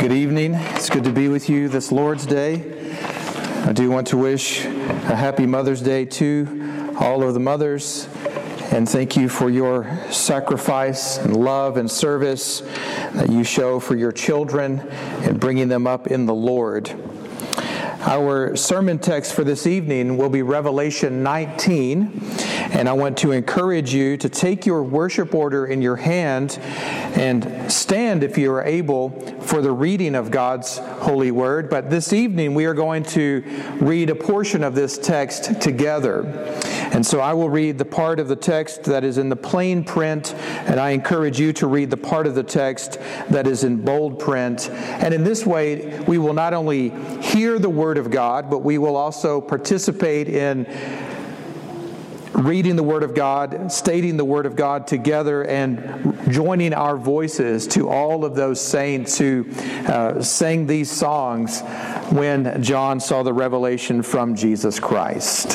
Good evening. It's good to be with you this Lord's Day. I do want to wish a happy Mother's Day to all of the mothers and thank you for your sacrifice and love and service that you show for your children and bringing them up in the Lord. Our sermon text for this evening will be Revelation 19, and I want to encourage you to take your worship order in your hand and stand if you are able for the reading of God's holy word. But this evening we are going to read a portion of this text together. And so I will read the part of the text that is in the plain print, and I encourage you to read the part of the text that is in bold print. And in this way, we will not only hear the Word of God, but we will also participate in reading the Word of God, stating the Word of God together, and joining our voices to all of those saints who uh, sang these songs when John saw the revelation from Jesus Christ.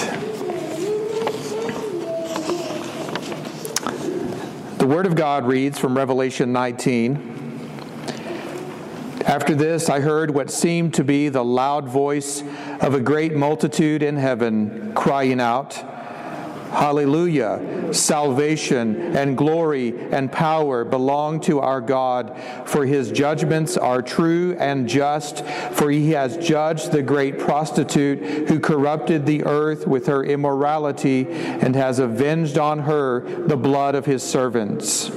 The Word of God reads from Revelation 19. After this, I heard what seemed to be the loud voice of a great multitude in heaven crying out, Hallelujah. Salvation and glory and power belong to our God, for his judgments are true and just, for he has judged the great prostitute who corrupted the earth with her immorality and has avenged on her the blood of his servants.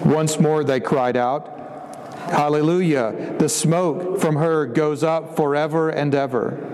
Once more they cried out, Hallelujah. The smoke from her goes up forever and ever.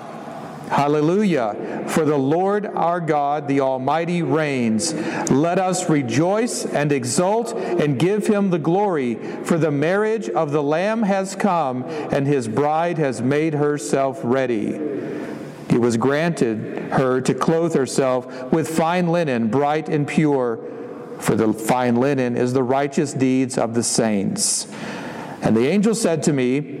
Hallelujah. For the Lord our God, the Almighty, reigns. Let us rejoice and exult and give him the glory, for the marriage of the Lamb has come, and his bride has made herself ready. It was granted her to clothe herself with fine linen, bright and pure, for the fine linen is the righteous deeds of the saints. And the angel said to me,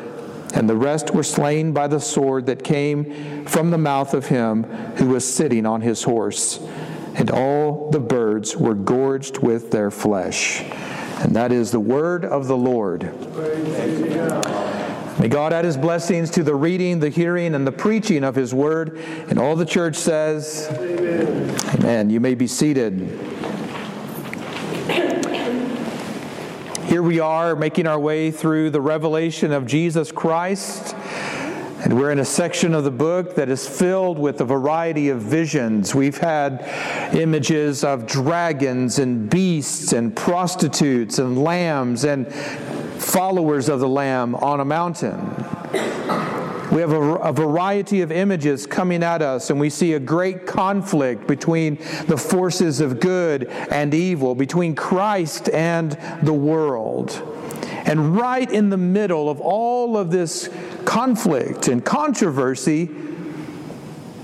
and the rest were slain by the sword that came from the mouth of him who was sitting on his horse. And all the birds were gorged with their flesh. And that is the word of the Lord. May God add his blessings to the reading, the hearing, and the preaching of his word. And all the church says, Amen. Amen. You may be seated. Here we are making our way through the revelation of Jesus Christ. And we're in a section of the book that is filled with a variety of visions. We've had images of dragons and beasts and prostitutes and lambs and followers of the Lamb on a mountain. We have a, a, variety of images coming at us, and we see a great conflict between the forces of good and evil, between Christ and the world. And right in the middle of all of this conflict and controversy,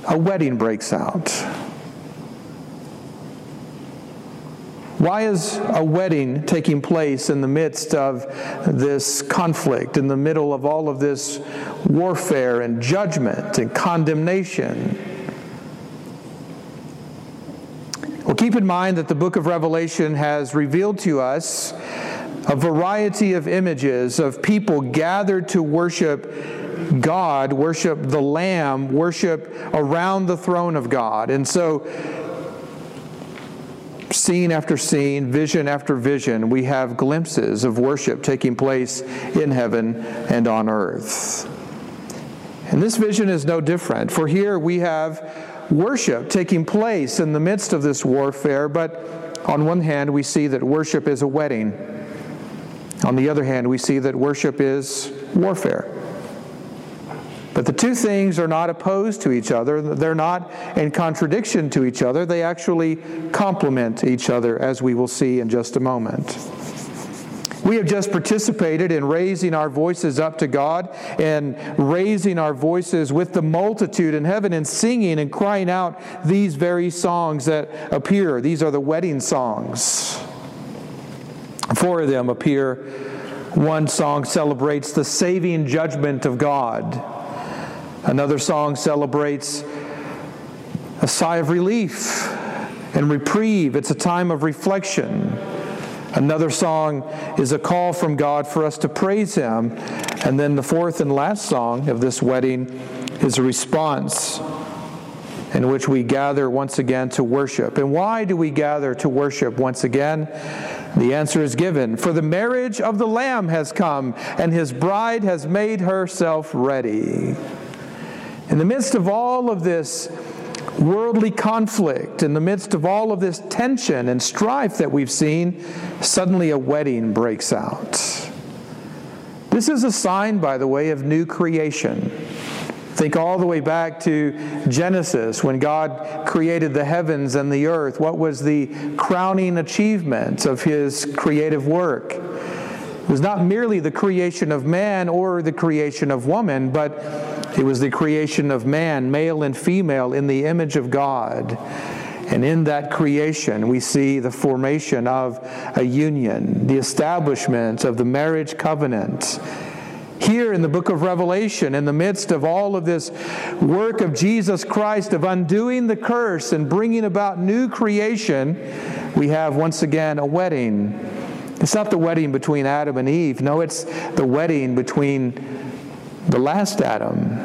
a wedding breaks out. Why is a wedding taking place in the midst of this conflict, in the middle of all of this warfare and judgment and condemnation? Well, keep in mind that the book of Revelation has revealed to us a variety of images of people gathered to worship God, worship the Lamb, worship around the throne of God. And so, scene after scene, vision after vision, we have glimpses of worship taking place in heaven and on earth. And this vision is no different, for here we have worship taking place in the midst of this warfare, but on one hand, we see that worship is a wedding. On the other hand, we see that worship is warfare. But the two things are not opposed to each other. They're not in contradiction to each other. They actually complement each other, as we will see in just a moment. We have just participated in raising our voices up to God and raising our voices with the multitude in heaven and singing and crying out these very songs that appear. These are the wedding songs. Four of them appear. One song celebrates the saving judgment of God. Another song celebrates a sigh of relief and reprieve. It's a time of reflection. Another song is a call from God for us to praise Him. And then the fourth and last song of this wedding is a response in which we gather once again to worship. And why do we gather to worship once again? The answer is given. For the marriage of the Lamb has come, and his bride has made herself ready. In the midst of all of this worldly conflict, in the midst of all of this tension and strife that we've seen, suddenly a wedding breaks out. This is a sign, by the way, of new creation. Think all the way back to Genesis when God created the heavens and the earth. What was the crowning achievement of his creative work? It was not merely the creation of man or the creation of woman, but it was the creation of man, male and female, in the image of God. And in that creation, we see the formation of a union, the establishment of the marriage covenant. Here in the book of Revelation, in the midst of all of this work of Jesus Christ of undoing the curse and bringing about new creation, we have once again a wedding. It's not the wedding between Adam and Eve. No, it's the wedding between the last Adam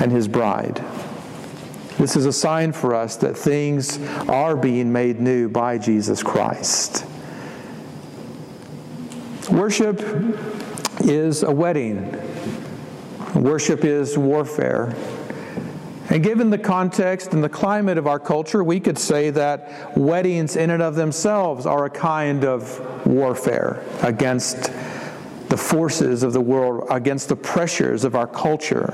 and his bride. This is a sign for us that things are being made new by Jesus Christ. Worship is a wedding. Worship is warfare. And given the context and the climate of our culture, we could say that weddings in and of themselves are a kind of warfare against the forces of the world, against the pressures of our culture.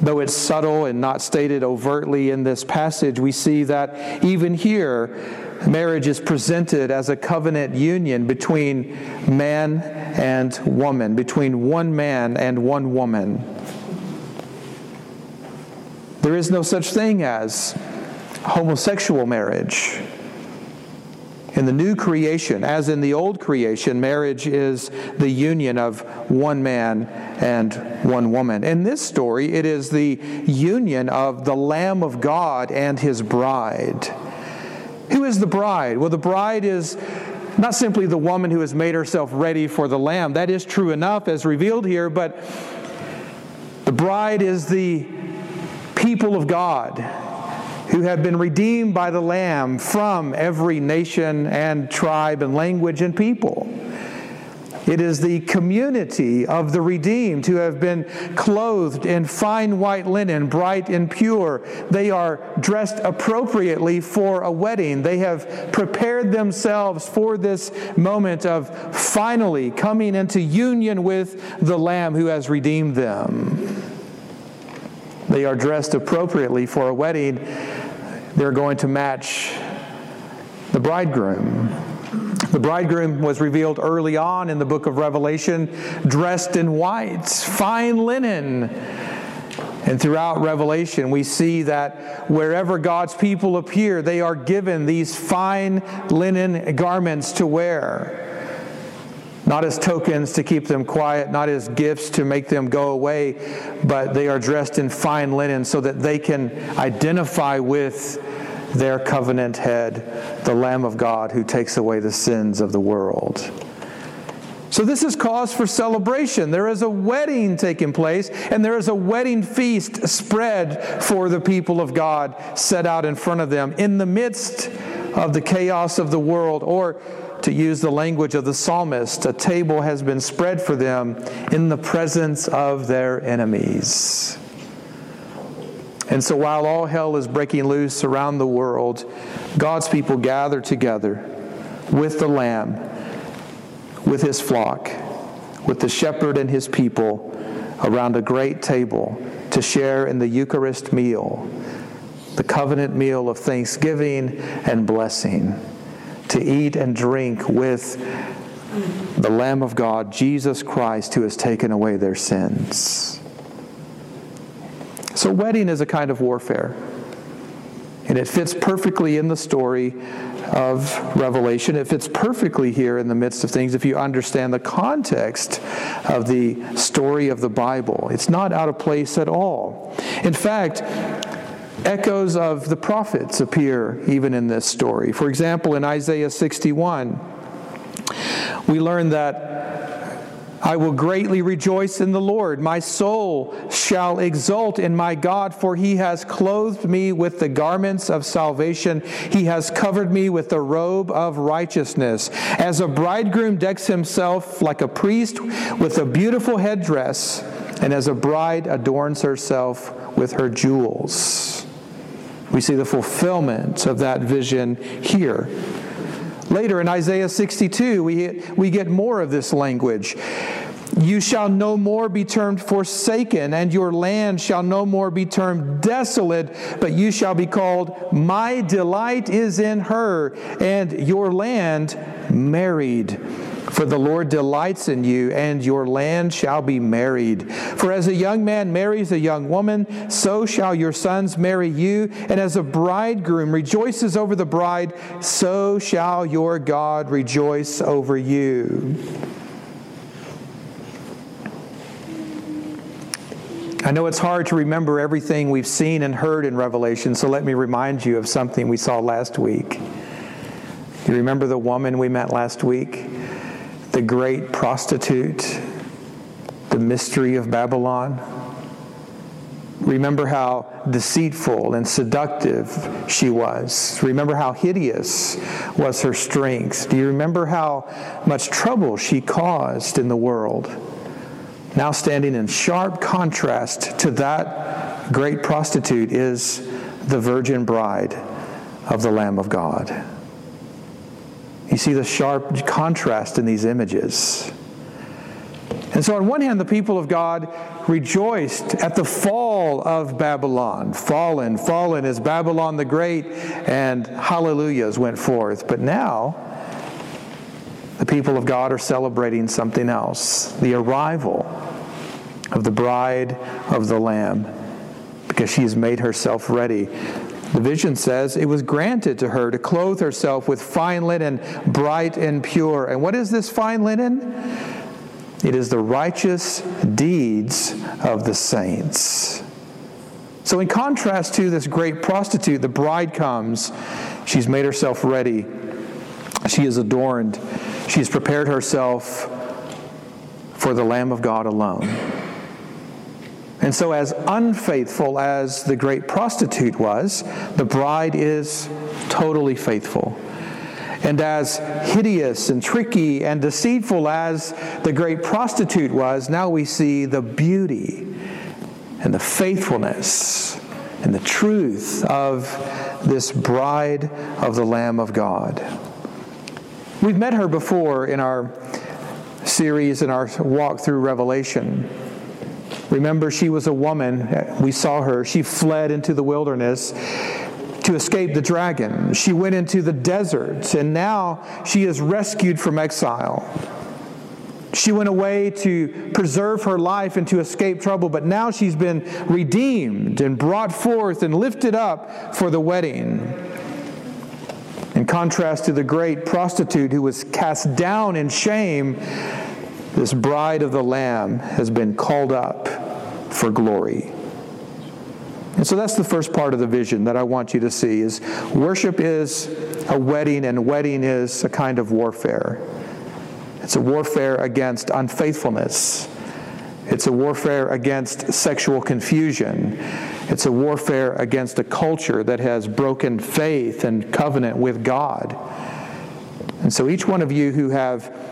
Though it's subtle and not stated overtly in this passage, we see that even here, marriage is presented as a covenant union between man and woman, between one man and one woman. There is no such thing as homosexual marriage. In the new creation, as in the old creation, marriage is the union of one man and one woman. In this story, it is the union of the Lamb of God and his bride. Who is the bride? Well, the bride is not simply the woman who has made herself ready for the Lamb. That is true enough as revealed here, but the bride is the people of God who have been redeemed by the Lamb from every nation and tribe and language and people. It is the community of the redeemed who have been clothed in fine white linen, bright and pure. They are dressed appropriately for a wedding. They have prepared themselves for this moment of finally coming into union with the Lamb who has redeemed them. They are dressed appropriately for a wedding they're going to match the bridegroom. The bridegroom was revealed early on in the book of Revelation, dressed in white, fine linen. And throughout Revelation, we see that wherever God's people appear, they are given these fine linen garments to wear. Not as tokens to keep them quiet, not as gifts to make them go away, but they are dressed in fine linen so that they can identify with their covenant head, the Lamb of God who takes away the sins of the world. So, this is cause for celebration. There is a wedding taking place, and there is a wedding feast spread for the people of God set out in front of them in the midst of the chaos of the world, or to use the language of the psalmist, a table has been spread for them in the presence of their enemies. And so while all hell is breaking loose around the world, God's people gather together with the Lamb, with his flock, with the shepherd and his people around a great table to share in the Eucharist meal, the covenant meal of thanksgiving and blessing to eat and drink with the Lamb of God, Jesus Christ, who has taken away their sins. So, wedding is a kind of warfare. And it fits perfectly in the story of Revelation. It fits perfectly here in the midst of things if you understand the context of the story of the Bible. It's not out of place at all. In fact, Echoes of the prophets appear even in this story. For example, in Isaiah 61, we learn that I will greatly rejoice in the Lord. My soul shall exult in my God, for he has clothed me with the garments of salvation. He has covered me with the robe of righteousness. As a bridegroom decks himself like a priest with a beautiful headdress, and as a bride adorns herself with her jewels. We see the fulfillment of that vision here. Later in Isaiah 62, we, we get more of this language. You shall no more be termed forsaken, and your land shall no more be termed desolate, but you shall be called, My delight is in her, and your land married. For the Lord delights in you, and your land shall be married. For as a young man marries a young woman, so shall your sons marry you. And as a bridegroom rejoices over the bride, so shall your God rejoice over you. I know it's hard to remember everything we've seen and heard in Revelation, so let me remind you of something we saw last week. You remember the woman we met last week? The great prostitute, the mystery of Babylon. Remember how deceitful and seductive she was. Remember how hideous was her strength. Do you remember how much trouble she caused in the world? Now, standing in sharp contrast to that great prostitute is the virgin bride of the Lamb of God. You see the sharp contrast in these images. And so, on one hand, the people of God rejoiced at the fall of Babylon. Fallen, fallen is Babylon the Great, and hallelujahs went forth. But now, the people of God are celebrating something else the arrival of the bride of the Lamb, because she has made herself ready The vision says it was granted to her to clothe herself with fine linen, bright and pure. And what is this fine linen? It is the righteous deeds of the saints. So, in contrast to this great prostitute, the bride comes. She's made herself ready. She is adorned. She's prepared herself for the Lamb of God alone. And so, as unfaithful as the great prostitute was, the bride is totally faithful. And as hideous and tricky and deceitful as the great prostitute was, now we see the beauty and the faithfulness and the truth of this bride of the Lamb of God. We've met her before in our series, in our walk through Revelation. Remember, she was a woman. We saw her. She fled into the wilderness to escape the dragon. She went into the desert, and now she is rescued from exile. She went away to preserve her life and to escape trouble, but now she's been redeemed and brought forth and lifted up for the wedding. In contrast to the great prostitute who was cast down in shame, this bride of the Lamb has been called up for glory. And so that's the first part of the vision that I want you to see is worship is a wedding and wedding is a kind of warfare. It's a warfare against unfaithfulness. It's a warfare against sexual confusion. It's a warfare against a culture that has broken faith and covenant with God. And so each one of you who have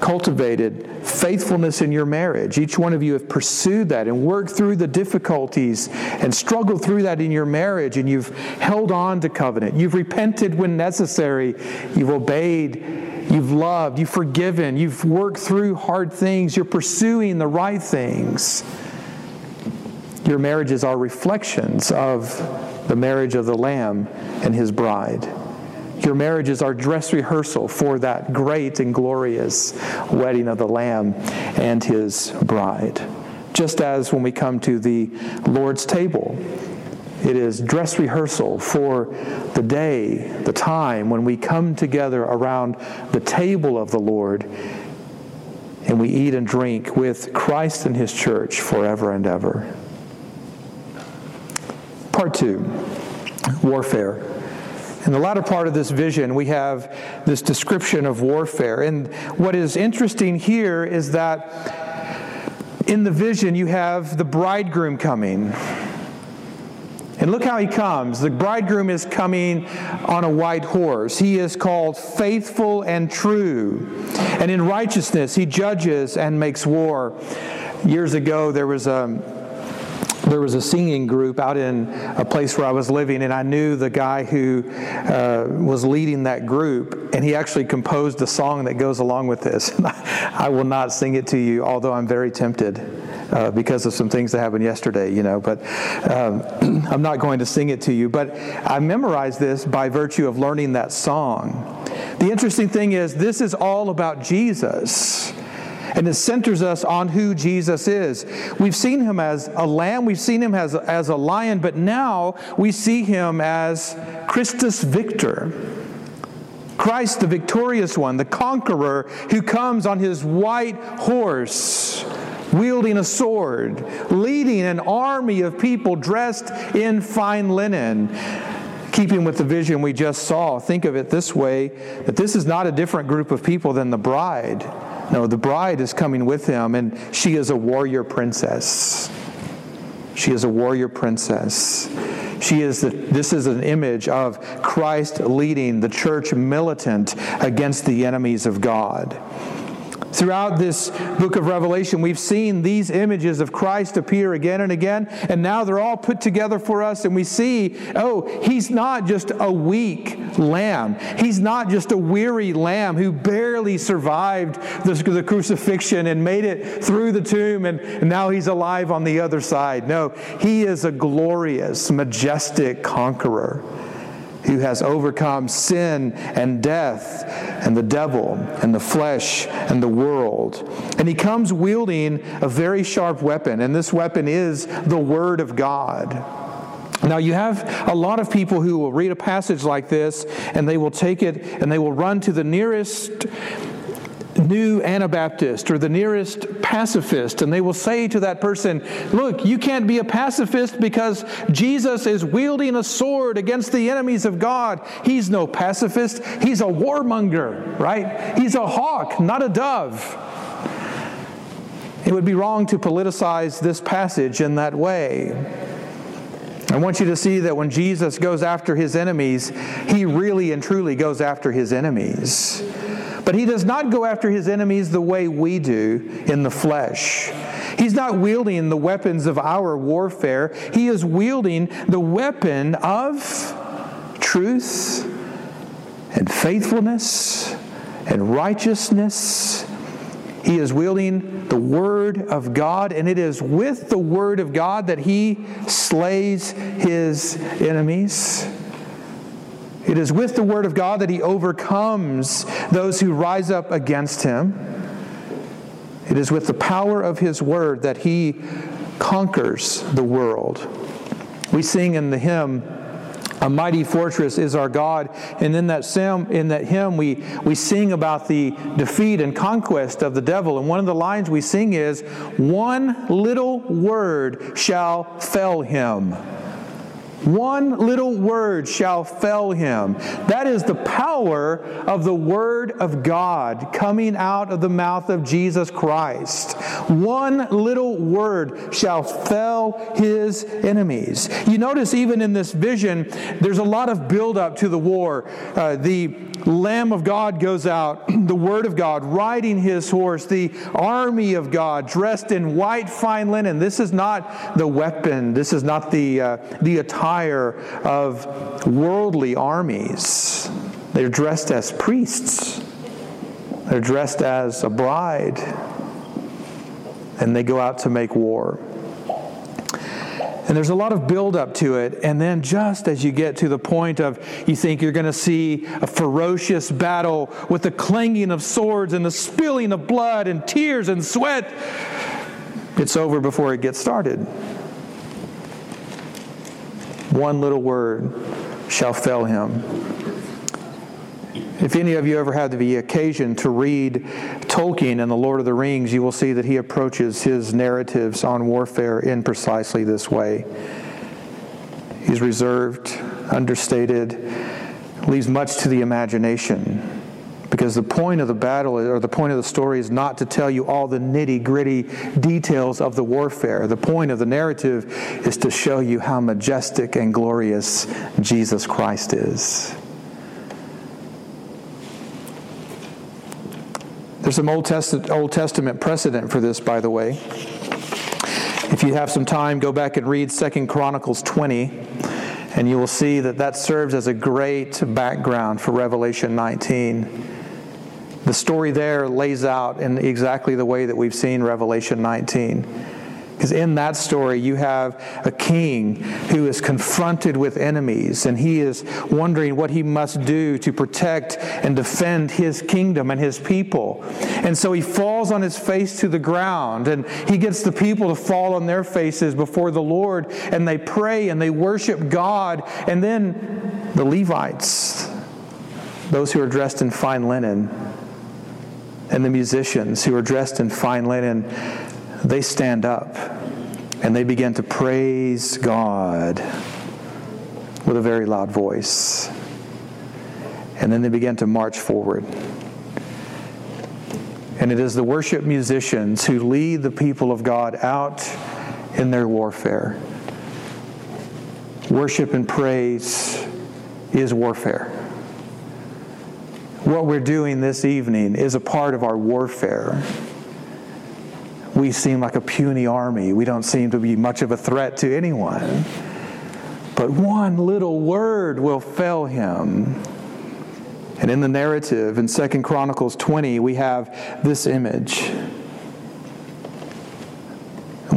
cultivated faithfulness in your marriage, each one of you have pursued that and worked through the difficulties and struggled through that in your marriage, and you've held on to covenant. You've repented when necessary. You've obeyed You've loved, you've forgiven, you've worked through hard things, you're pursuing the right things. Your marriages are reflections of the marriage of the Lamb and his bride. Your marriages are dress rehearsal for that great and glorious wedding of the Lamb and his bride. Just as when we come to the Lord's table, it is dress rehearsal for the day, the time when we come together around the table of the Lord and we eat and drink with Christ and His church forever and ever. Part two warfare. In the latter part of this vision, we have this description of warfare. And what is interesting here is that in the vision, you have the bridegroom coming. And look how he comes. The bridegroom is coming on a white horse. He is called faithful and true. And in righteousness, he judges and makes war. Years ago, there was a there was a singing group out in a place where I was living, and I knew the guy who uh, was leading that group, and he actually composed a song that goes along with this. I will not sing it to you, although I'm very tempted uh, because of some things that happened yesterday, you know. But um, I'm not going to sing it to you. But I memorized this by virtue of learning that song. The interesting thing is, this is all about Jesus. And it centers us on who Jesus is. We've seen him as a lamb, we've seen him as, as a lion, but now we see him as Christus Victor. Christ, the victorious one, the conqueror who comes on his white horse wielding a sword, leading an army of people dressed in fine linen. Keeping with the vision we just saw, think of it this way that this is not a different group of people than the bride. No, the bride is coming with him, and she is a warrior princess. She is a warrior princess. She is the, this is an image of Christ leading the church militant against the enemies of God. Throughout this book of Revelation, we've seen these images of Christ appear again and again, and now they're all put together for us, and we see, oh, he's not just a weak lamb. He's not just a weary lamb who barely survived the, the crucifixion and made it through the tomb, and, and now he's alive on the other side. No, he is a glorious, majestic conqueror who has overcome sin and death and the devil and the flesh and the world. And he comes wielding a very sharp weapon, and this weapon is the Word of God. Now, you have a lot of people who will read a passage like this and they will take it and they will run to the nearest new Anabaptist or the nearest pacifist, and they will say to that person, Look, you can't be a pacifist because Jesus is wielding a sword against the enemies of God. He's no pacifist, he's a warmonger, right? He's a hawk, not a dove. It would be wrong to politicize this passage in that way. I want you to see that when Jesus goes after his enemies, he really and truly goes after his enemies. But he does not go after his enemies the way we do in the flesh. He's not wielding the weapons of our warfare, he is wielding the weapon of truth and faithfulness and righteousness. He is wielding the Word of God, and it is with the Word of God that he slays his enemies. It is with the Word of God that he overcomes those who rise up against him. It is with the power of his Word that he conquers the world. We sing in the hymn, a mighty fortress is our God. And in that, sim, in that hymn, we, we sing about the defeat and conquest of the devil. And one of the lines we sing is, One little word shall fell him. One little word shall fell him. That is the power of the Word of God coming out of the mouth of Jesus Christ. One little word shall fell his enemies. You notice, even in this vision, there's a lot of buildup to the war. Uh, the Lamb of God goes out, the Word of God riding his horse, the army of God dressed in white fine linen. This is not the weapon, this is not the, uh, the attire of worldly armies. They're dressed as priests, they're dressed as a bride, and they go out to make war. And there's a lot of buildup to it. And then, just as you get to the point of you think you're going to see a ferocious battle with the clanging of swords and the spilling of blood and tears and sweat, it's over before it gets started one little word shall fell him. If any of you ever had the occasion to read Tolkien and The Lord of the Rings, you will see that he approaches his narratives on warfare in precisely this way. He's reserved, understated, leaves much to the imagination. Because the point of the battle or the point of the story is not to tell you all the nitty gritty details of the warfare. The point of the narrative is to show you how majestic and glorious Jesus Christ is. There's some Old Testament, Old Testament precedent for this, by the way. If you have some time, go back and read Second Chronicles 20, and you will see that that serves as a great background for Revelation 19. The story there lays out in exactly the way that we've seen Revelation 19. Because in that story, you have a king who is confronted with enemies, and he is wondering what he must do to protect and defend his kingdom and his people. And so he falls on his face to the ground, and he gets the people to fall on their faces before the Lord, and they pray and they worship God. And then the Levites, those who are dressed in fine linen, and the musicians who are dressed in fine linen, they stand up and they begin to praise God with a very loud voice. And then they begin to march forward. And it is the worship musicians who lead the people of God out in their warfare. Worship and praise is warfare what we're doing this evening is a part of our warfare. We seem like a puny army. We don't seem to be much of a threat to anyone. But one little word will fell him. And in the narrative in Second Chronicles 20, we have this image.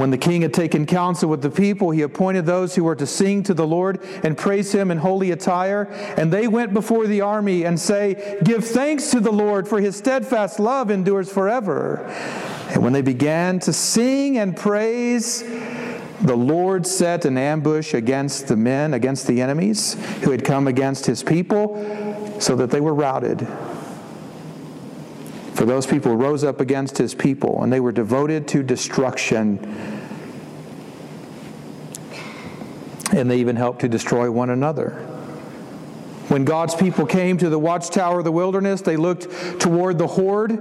When the king had taken counsel with the people, he appointed those who were to sing to the Lord and praise him in holy attire. And they went before the army and say, Give thanks to the Lord, for his steadfast love endures forever. And when they began to sing and praise, the Lord set an ambush against the men, against the enemies who had come against his people, so that they were routed. For those people rose up against his people, and they were devoted to destruction. And they even helped to destroy one another. When God's people came to the watchtower of the wilderness, they looked toward the horde,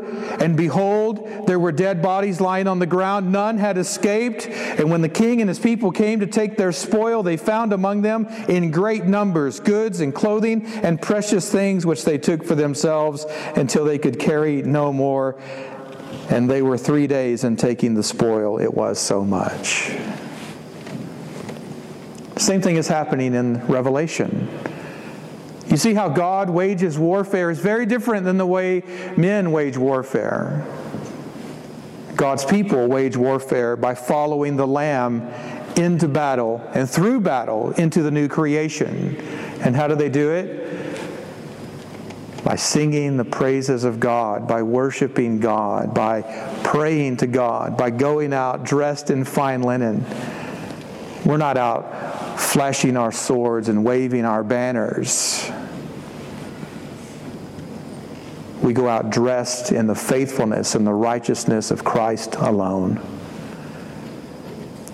and behold, there were dead bodies lying on the ground. None had escaped. And when the king and his people came to take their spoil, they found among them in great numbers goods and clothing and precious things which they took for themselves until they could carry no more. And they were three days in taking the spoil. It was so much. Same thing is happening in Revelation. You see how God wages warfare is very different than the way men wage warfare. God's people wage warfare by following the Lamb into battle and through battle into the new creation. And how do they do it? By singing the praises of God, by worshiping God, by praying to God, by going out dressed in fine linen. We're not out flashing our swords and waving our banners. we go out dressed in the faithfulness and the righteousness of Christ alone.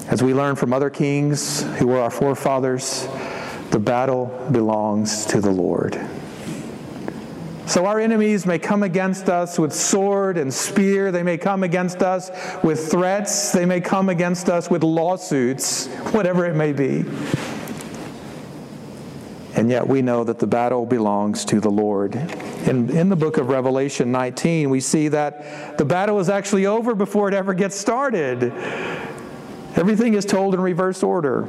As we learn from other kings who were our forefathers, the battle belongs to the Lord. So our enemies may come against us with sword and spear. They may come against us with threats. They may come against us with lawsuits, whatever it may be. And yet we know that the battle belongs to the Lord. In, in the book of Revelation 19, we see that the battle is actually over before it ever gets started. Everything is told in reverse order.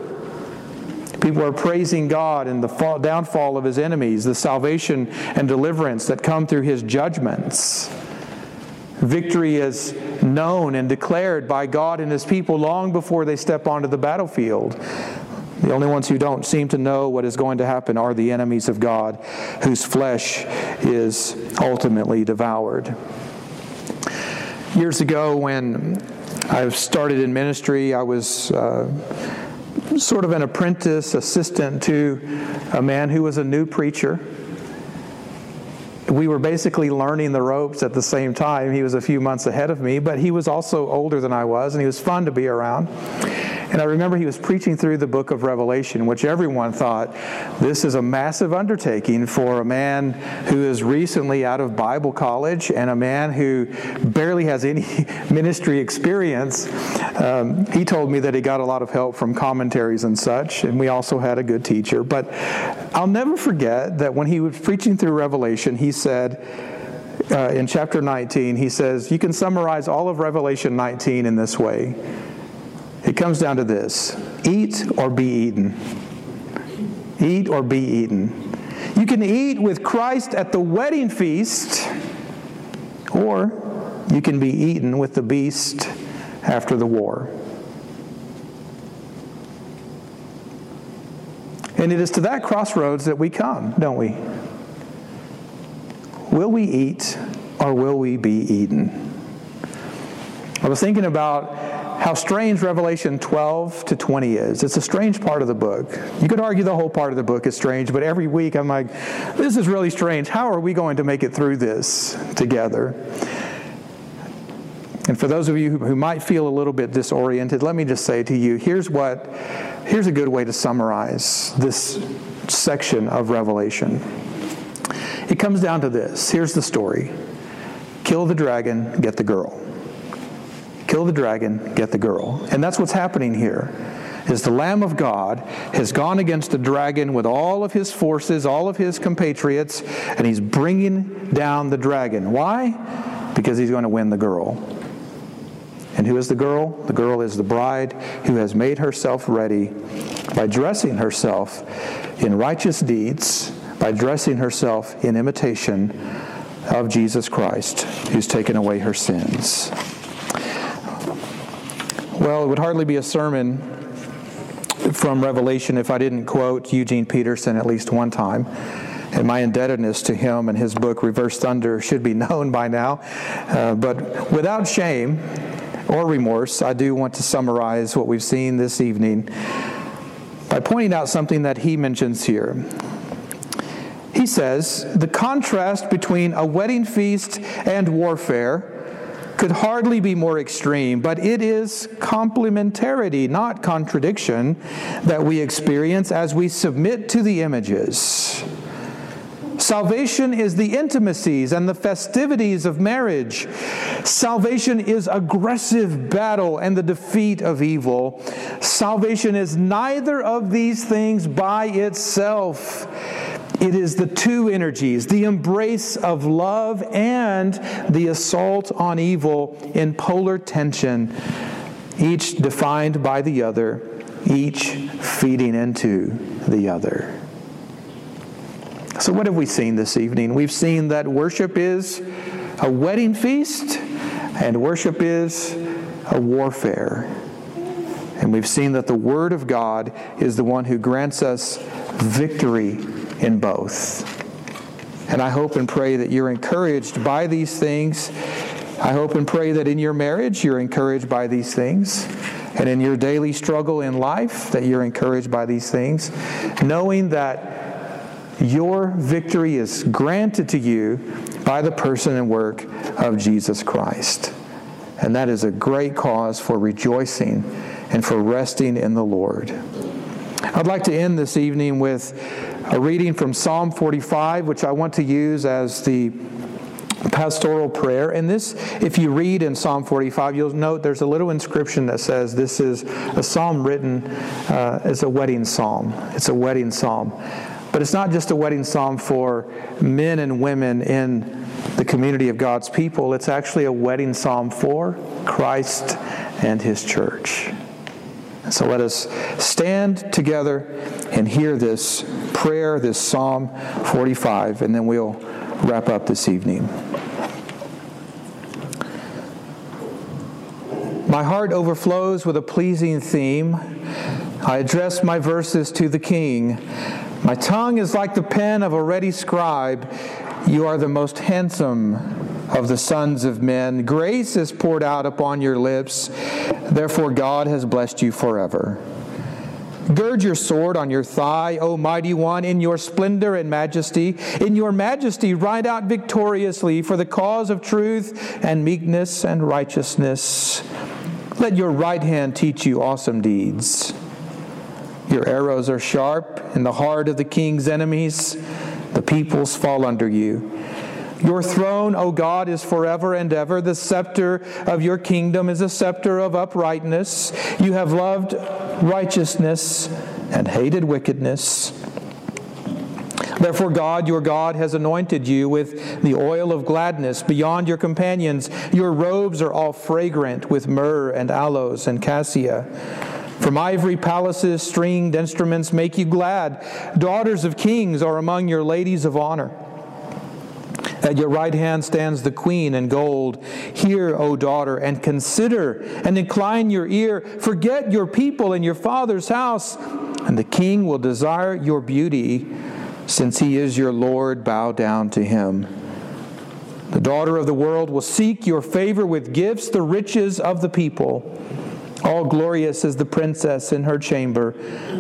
People are praising God and the fall, downfall of his enemies, the salvation and deliverance that come through his judgments. Victory is known and declared by God and his people long before they step onto the battlefield. The only ones who don't seem to know what is going to happen are the enemies of God, whose flesh is ultimately devoured. Years ago, when I started in ministry, I was uh, sort of an apprentice assistant to a man who was a new preacher. We were basically learning the ropes at the same time. He was a few months ahead of me, but he was also older than I was, and he was fun to be around. And I remember he was preaching through the book of Revelation, which everyone thought this is a massive undertaking for a man who is recently out of Bible college and a man who barely has any ministry experience. Um, he told me that he got a lot of help from commentaries and such, and we also had a good teacher. But I'll never forget that when he was preaching through Revelation, he said, uh, in chapter 19, he says, You can summarize all of Revelation 19 in this way it comes down to this eat or be eaten. Eat or be eaten. You can eat with Christ at the wedding feast, or you can be eaten with the beast after the war. And it is to that crossroads that we come, don't we? Will we eat or will we be eaten? I was thinking about how strange Revelation 12 to 20 is. It's a strange part of the book. You could argue the whole part of the book is strange, but every week I'm like, this is really strange. How are we going to make it through this together? And for those of you who might feel a little bit disoriented, let me just say to you here's what here's a good way to summarize this section of Revelation. It comes down to this. Here's the story. Kill the dragon, get the girl kill the dragon, get the girl. And that's what's happening here. Is the Lamb of God has gone against the dragon with all of his forces, all of his compatriots, and he's bringing down the dragon. Why? Because he's going to win the girl. And who is the girl? The girl is the bride who has made herself ready by dressing herself in righteous deeds, by dressing herself in imitation of Jesus Christ, who's taken away her sins. Well, it would hardly be a sermon from Revelation if I didn't quote Eugene Peterson at least one time. And my indebtedness to him and his book, Reversed Thunder, should be known by now. Uh, but without shame, or remorse, I do want to summarize what we've seen this evening by pointing out something that he mentions here. He says the contrast between a wedding feast and warfare could hardly be more extreme, but it is complementarity, not contradiction, that we experience as we submit to the images. Salvation is the intimacies and the festivities of marriage. Salvation is aggressive battle and the defeat of evil. Salvation is neither of these things by itself. It is the two energies, the embrace of love and the assault on evil in polar tension, each defined by the other, each feeding into the other. So, what have we seen this evening? We've seen that worship is a wedding feast and worship is a warfare. And we've seen that the Word of God is the one who grants us victory in both. And I hope and pray that you're encouraged by these things. I hope and pray that in your marriage you're encouraged by these things. And in your daily struggle in life, that you're encouraged by these things, knowing that your victory is granted to you by the person and work of Jesus Christ. And that is a great cause for rejoicing and for resting in the Lord. I'd like to end this evening with a reading from Psalm 45, which I want to use as the pastoral prayer. And this, if you read in Psalm 45, you'll note there's a little inscription that says this is a psalm written uh, as a wedding psalm. It's a wedding psalm. But it's not just a wedding psalm for men and women in the community of God's people, it's actually a wedding psalm for Christ and his church. So let us stand together and hear this prayer, this Psalm 45, and then we'll wrap up this evening. My heart overflows with a pleasing theme. I address my verses to the King. My tongue is like the pen of a ready scribe. You are the most handsome of the sons of men. Grace is poured out upon your lips. Therefore, God has blessed you forever. Gird your sword on your thigh, O mighty one, in your splendor and majesty. In your majesty, ride out victoriously for the cause of truth and meekness and righteousness. Let your right hand teach you awesome deeds. Your arrows are sharp in the heart of the king's enemies. The peoples fall under you. Your throne, O God, is forever and ever. The scepter of your kingdom is a scepter of uprightness. You have loved righteousness and hated wickedness. Therefore, God, your God, has anointed you with the oil of gladness beyond your companions. Your robes are all fragrant with myrrh and aloes and cassia. From ivory palaces, stringed instruments make you glad. Daughters of kings are among your ladies of honor. At your right hand stands the queen in gold. Hear, O daughter, and consider and incline your ear. Forget your people and your father's house, and the king will desire your beauty. Since he is your Lord, bow down to him. The daughter of the world will seek your favor with gifts, the riches of the people. All glorious is the princess in her chamber,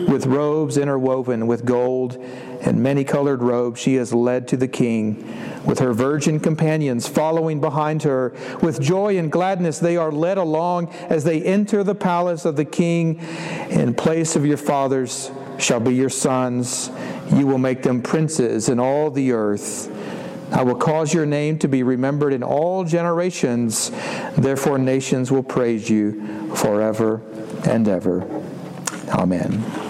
with robes interwoven with gold and many colored robes. She is led to the king, with her virgin companions following behind her. With joy and gladness, they are led along as they enter the palace of the king. In place of your fathers shall be your sons. You will make them princes in all the earth. I will cause your name to be remembered in all generations. Therefore, nations will praise you forever and ever. Amen.